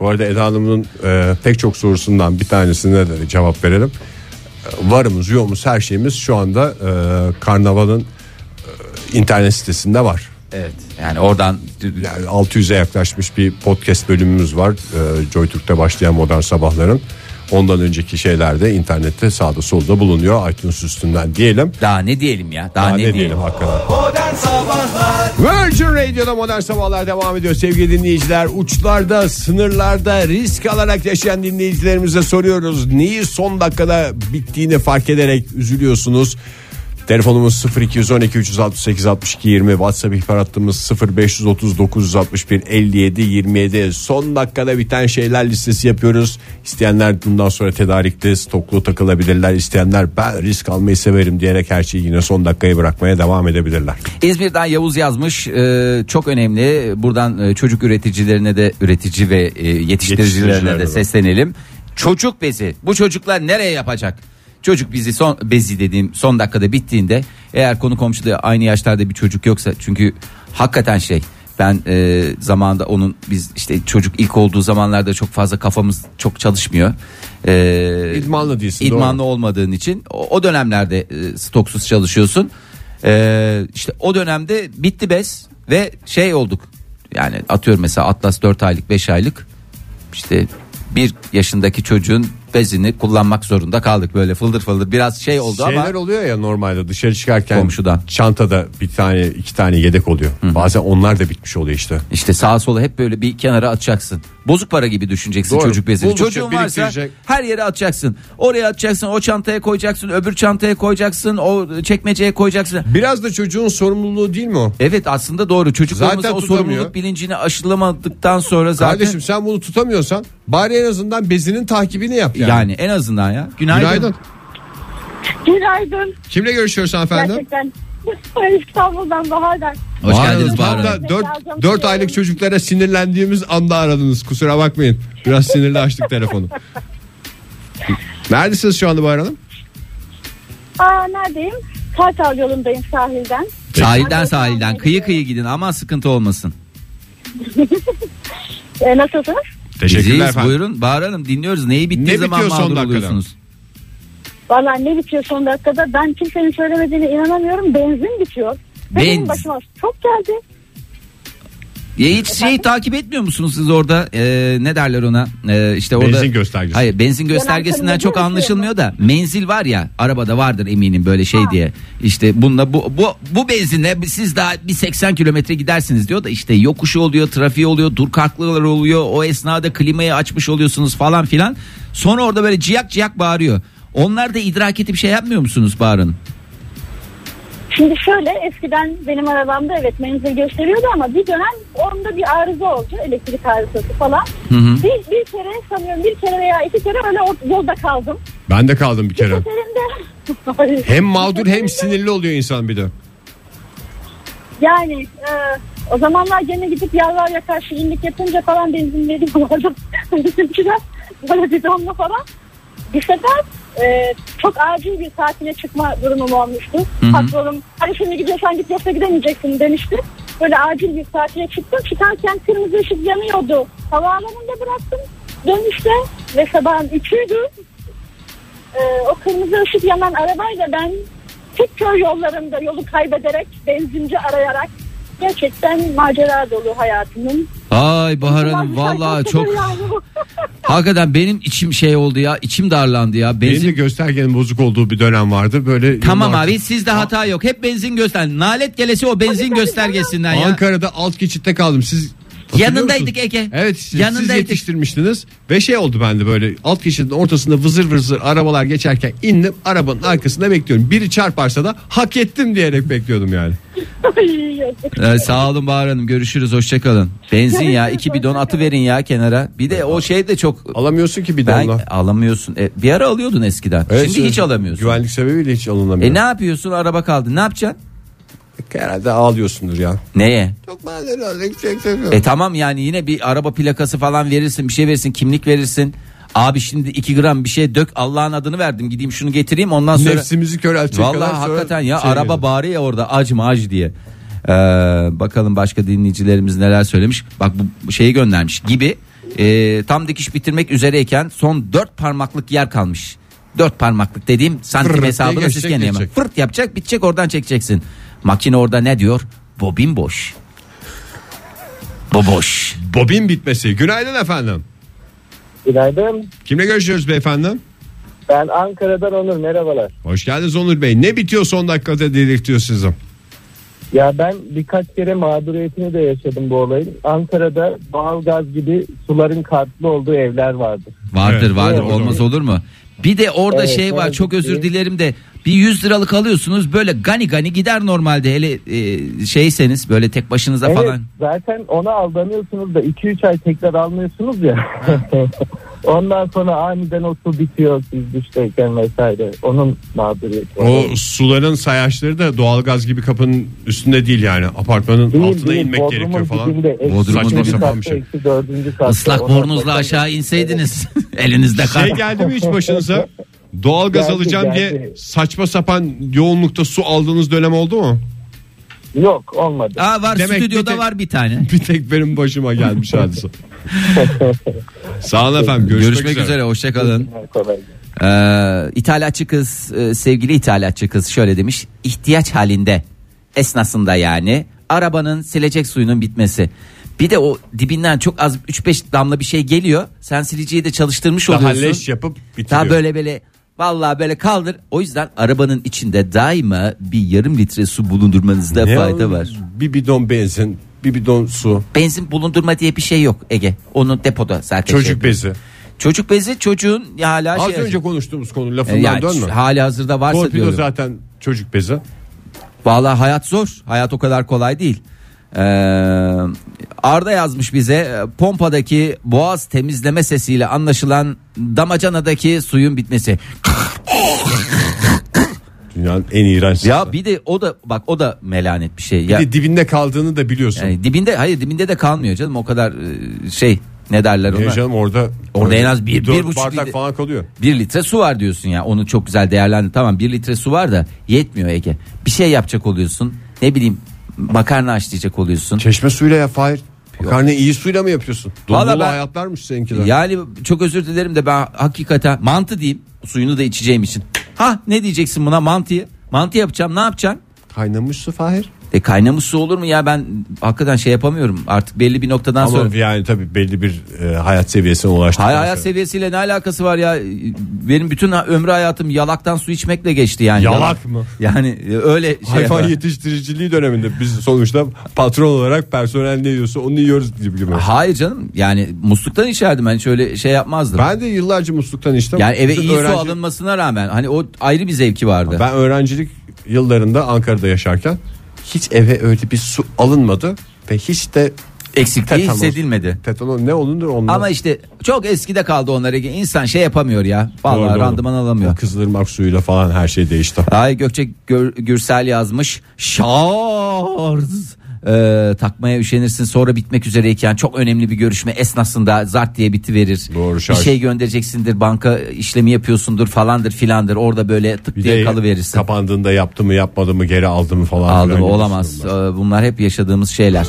Bu arada Eda Hanım'ın e, pek çok sorusundan bir tanesine de cevap verelim. E, varımız yoğumuz her şeyimiz şu anda e, Karnaval'ın e, internet sitesinde var. Evet. Yani oradan Yani 600'e yaklaşmış bir podcast bölümümüz var. E, Joy Türk'te başlayan Modern Sabahların. Ondan önceki şeyler de internette sağda solda bulunuyor iTunes üstünden diyelim. Daha ne diyelim ya? Daha, Daha ne, ne diyelim? diyelim hakikaten. Modern Sabahlar Virgin Radio'da modern sabahlar devam ediyor sevgili dinleyiciler. Uçlarda, sınırlarda risk alarak yaşayan dinleyicilerimize soruyoruz. Neyi son dakikada bittiğini fark ederek üzülüyorsunuz? Telefonumuz 0212 368 62 20 WhatsApp ihbar hattımız 0530 961 57 27 son dakikada biten şeyler listesi yapıyoruz. İsteyenler bundan sonra tedarikte stoklu takılabilirler. İsteyenler ben risk almayı severim diyerek her şeyi yine son dakikaya bırakmaya devam edebilirler. İzmir'den Yavuz yazmış. Ee, çok önemli. Buradan e, çocuk üreticilerine de üretici ve e, yetiştiricilerine Yetiştiricilerine de de. seslenelim. Çocuk bezi. Bu çocuklar nereye yapacak? Çocuk bizi son bezi dediğim son dakikada bittiğinde eğer konu komşuda aynı yaşlarda bir çocuk yoksa çünkü hakikaten şey ben e, zamanında onun biz işte çocuk ilk olduğu zamanlarda çok fazla kafamız çok çalışmıyor. E, İdmanlı değilsin, İdmanlı doğru. olmadığın için o, o dönemlerde e, stoksuz çalışıyorsun. E, işte o dönemde bitti bez ve şey olduk. Yani atıyorum mesela Atlas 4 aylık 5 aylık işte bir yaşındaki çocuğun bezini kullanmak zorunda kaldık böyle fıldır fıldır biraz şey oldu Şeyler ama oluyor ya normalde dışarı çıkarken Komşudan. çantada bir tane iki tane yedek oluyor. Bazen onlar da bitmiş oluyor işte. işte sağa sola hep böyle bir kenara atacaksın. Bozuk para gibi düşüneceksin Doğru. çocuk bezini. Buldukça Çocuğun varsa her yere atacaksın. Oraya atacaksın, o çantaya koyacaksın, öbür çantaya koyacaksın, o çekmeceye koyacaksın. Biraz da çocuğun sorumluluğu değil mi o? Evet aslında doğru. Çocuklarımız Zaten o tutamıyor. sorumluluk bilincini aşılamadıktan sonra zaten Kardeşim sen bunu tutamıyorsan bari en azından bezinin takibini yap yani. yani. en azından ya. Günaydın. Günaydın. Günaydın. Kimle görüşüyoruz hanımefendi? Gerçekten. İstanbul'dan Bahar'dan. Hoş Bahar geldiniz Bahar Hanım. da 4, 4 aylık çocuklara sinirlendiğimiz anda aradınız. Kusura bakmayın. Biraz sinirli açtık telefonu. Neredesiniz şu anda Bahar Hanım? Aa neredeyim? Kartal yolundayım sahilden. Sahilden sahilden kıyı kıyı gidin ama sıkıntı olmasın. E, nasılsınız? Teşekkürler Biziz, efendim. buyurun Bahar Hanım dinliyoruz. Neyi bittiği Ne zaman bitiyor son mağdur dakikada? oluyorsunuz? Valla ne bitiyor son dakikada? Ben kimsenin söylemediğine inanamıyorum. Benzin bitiyor. Benim Benz- başıma çok geldi. Ya hiç şeyi takip etmiyor musunuz siz orada? E, ne derler ona? E, işte orada Benzin göstergesi. Hayır benzin göstergesinden çok anlaşılmıyor da menzil var ya arabada vardır eminim böyle şey diye. İşte bununla bu bu bu benzinle siz daha bir 80 kilometre gidersiniz diyor da işte yokuşu oluyor trafiği oluyor dur kalklılar oluyor o esnada klimayı açmış oluyorsunuz falan filan. Sonra orada böyle ciyak ciyak bağırıyor. Onlar da idrak edip şey yapmıyor musunuz bağırın Şimdi şöyle eskiden benim arabamda evet menzil gösteriyordu ama bir dönem onda bir arıza oldu. Elektrik arızası falan. Bir, bir kere sanıyorum bir kere veya iki kere öyle o- yolda kaldım. Ben de kaldım bir kere. Seferinde Hem mağdur hem sinirli oluyor insan bir de. Yani e, o zamanlar gene gidip yalvar yakar şirinlik yapınca falan benzin veriyorlardı. Bizimkiler böyle bidonla falan. Bir sefer e, çok acil bir tatile çıkma durumum olmuştu. Patronum hani şimdi gidiyorsan git yoksa gidemeyeceksin demişti. Böyle acil bir tatile çıktım. Çıkarken kırmızı ışık yanıyordu. Havaalanında bıraktım dönüşte ve sabahın üçüydü. E, o kırmızı ışık yanan arabayla ben tek köy yollarında yolu kaybederek benzinci arayarak gerçekten macera dolu hayatımın. Ay Bahar Hanım vallahi çok hakikaten benim içim şey oldu ya içim darlandı ya Benim benzin de göstergenin bozuk olduğu bir dönem vardı. Böyle Tamam yollar- abi sizde hata yok. Hep benzin göster. Nalet gelesi o benzin göstergesinden ya. Ankara'da alt geçitte kaldım. Siz Yanındaydık? Ege. Evet siz, siz Yanındaydık. yetiştirmiştiniz ve şey oldu bende böyle alt geçidin ortasında vızır vızır arabalar geçerken indim arabanın arkasında bekliyorum. Biri çarparsa da hak ettim diyerek bekliyordum yani. Ee, sağ olun Bahar Hanım görüşürüz hoşçakalın. Benzin ya iki bidon atı verin ya kenara. Bir de o şey de çok Alamıyorsun ki bir ben donla. alamıyorsun. E, bir ara alıyordun eskiden. Evet, Şimdi hiç alamıyorsun. Güvenlik sebebiyle hiç alınamıyor. E ne yapıyorsun araba kaldı ne yapacaksın? Herhalde ağlıyorsundur ya. Neye? Çok madeni aldık çok. E tamam yani yine bir araba plakası falan verirsin bir şey verirsin kimlik verirsin. Abi şimdi 2 gram bir şey dök Allah'ın adını verdim gideyim şunu getireyim ondan sonra. Nefsimizi Vallahi sonra hakikaten ya şey araba bağırıyor ya orada ac mı ac diye. Ee, bakalım başka dinleyicilerimiz neler söylemiş. Bak bu şeyi göndermiş gibi e, tam dikiş bitirmek üzereyken son dört parmaklık yer kalmış. Dört parmaklık dediğim santim diye hesabını siz geçecek. Fırt yapacak bitecek oradan çekeceksin. Makine orada ne diyor? Bobin boş. Bu boş. Bobin bitmesi. Günaydın efendim. Günaydın. Kimle görüşüyoruz beyefendi? Ben Ankara'dan Onur. Merhabalar. Hoş geldiniz Onur Bey. Ne bitiyor son dakikada delirtiyor sizi? Ya ben birkaç kere mağduriyetini de yaşadım bu olayın. Ankara'da doğalgaz gibi suların kartlı olduğu evler vardır. Vardır Evet, vardır olmaz olur mu? Bir de orada Evet, şey var evet. çok özür dilerim de bir 100 liralık alıyorsunuz böyle gani gani gider normalde hele e, şeyseniz böyle tek başınıza Evet falan. zaten ona aldanıyorsunuz da 2-3 ay tekrar almıyorsunuz ya. Ondan sonra aniden o su bitiyor siz duştayken vesaire. Onun mağduriyeti. O suların sayaçları da doğalgaz gibi kapının üstünde değil yani. Apartmanın Değil, altına değil, inmek Bodrum'un gerekiyor falan. dibinde, eksi Bodrum'un katta, bir şey. eksi dördüncü katta. Islak bornozla aşağı inseydiniz elinizde kar. Şey geldi mi hiç başınıza? Doğalgaz Geldi, alacağım diye geldi. saçma sapan yoğunlukta su aldığınız dönem oldu mu? Yok olmadı. Aa var Demek bir stüdyoda tek- var bir tane. Bir tek benim başıma gelmiş hadise. Sağ olun efendim. Görüşmek, Görüşmek üzere hoşçakalın. Kolay gelsin. Ee, ithalatçı kız e, sevgili ithalatçı kız şöyle demiş ihtiyaç halinde esnasında yani arabanın silecek suyunun bitmesi. Bir de o dibinden çok az 3-5 damla bir şey geliyor. Sen sileceği de çalıştırmış Daha oluyorsun. leş yapıp bitiriyor. Daha böyle böyle vallahi böyle kaldır. O yüzden arabanın içinde daima bir yarım litre su bulundurmanızda Ne fayda o? var. Bir bidon benzin, bir bidon su, Benzin bulundurma diye bir şey yok Ege. Onu depoda zaten. şey çocuk yapıyor. bezi. Çocuk bezi çocuğun ya hala Az şey. önce konuştuğumuz konu E, lafından yani dönme. hali hazırda varsa Torpido diyorum. zaten çocuk bezi. Vallahi hayat zor. Hayat o kadar kolay değil. Ee, Arda yazmış bize e, pompadaki boğaz temizleme sesiyle anlaşılan damacanadaki suyun bitmesi. Dünyanın en iğrenç. Ya bir de o da bak o da melanet bir şey. Bir Ya de dibinde kaldığını da biliyorsun. yani dibinde hayır dibinde de kalmıyor canım o kadar e, şey ne derler ona? canım orada Orada en az bir- bir buçuk bardak litre- falan kalıyor. Bir litre su var diyorsun ya onu çok güzel değerlendi tamam bir litre su var da yetmiyor Ege. Bir şey yapacak oluyorsun ne bileyim makarna haşlayacak oluyorsun. Çeşme suyla ya Fahir. Makarnayı iyi suyla mı yapıyorsun? Vallahi dolu ben- hayatlarmış seninkiler. Yani çok özür dilerim de ben hakikaten mantı diyeyim suyunu da içeceğim için. Ha ne diyeceksin buna mantıyı? Mantı yapacağım ne yapacaksın? Kaynamış su Fahir. E kaynamış su olur mu ya ben hakikaten şey yapamıyorum artık belli bir noktadan Ama sonra. yani tabii belli bir e, hayat seviyesine ulaştık. Hay hayat seviyesiyle ne alakası var ya? Benim bütün ömrü hayatım yalaktan su içmekle geçti yani. Yalak mı? Yani e, öyle şey. Hayvan yapar. yetiştiriciliği döneminde biz sonuçta patron olarak personel ne yiyorsa onu yiyoruz gibi gibi. Hayır canım yani musluktan içerdim ben hiç öyle şey yapmazdım. Ben de yıllarca musluktan içtim. yani eve Bizim iyi su öğrenci- alınmasına rağmen hani o ayrı bir zevki vardı. Ben öğrencilik yıllarında Ankara'da yaşarken hiç eve öyle bir su alınmadı ve hiç de Eksikliği Tetanos. hissedilmedi. tetanon ne olundur ondan. Ama işte çok eskide kaldı onlara. İnsan şey yapamıyor ya. Vallahi Doğru, doğru. randıman alamıyor. O Kızılırmak suyuyla falan her şey değişti. Ay Gökçe Gür- Gürsel yazmış. Şarj. Ee, takmaya üşenirsin sonra bitmek üzereyken çok önemli bir görüşme esnasında zart diye bitiverir. Doğru, bir şarj. şey göndereceksindir banka işlemi yapıyorsundur falandır filandır orada böyle tık Bir diye de kalıverirsin. kapandığında yaptı mı yapmadı mı geri aldı mı falan. Aldı mı olamaz. Ee, Bunlar hep yaşadığımız şeyler.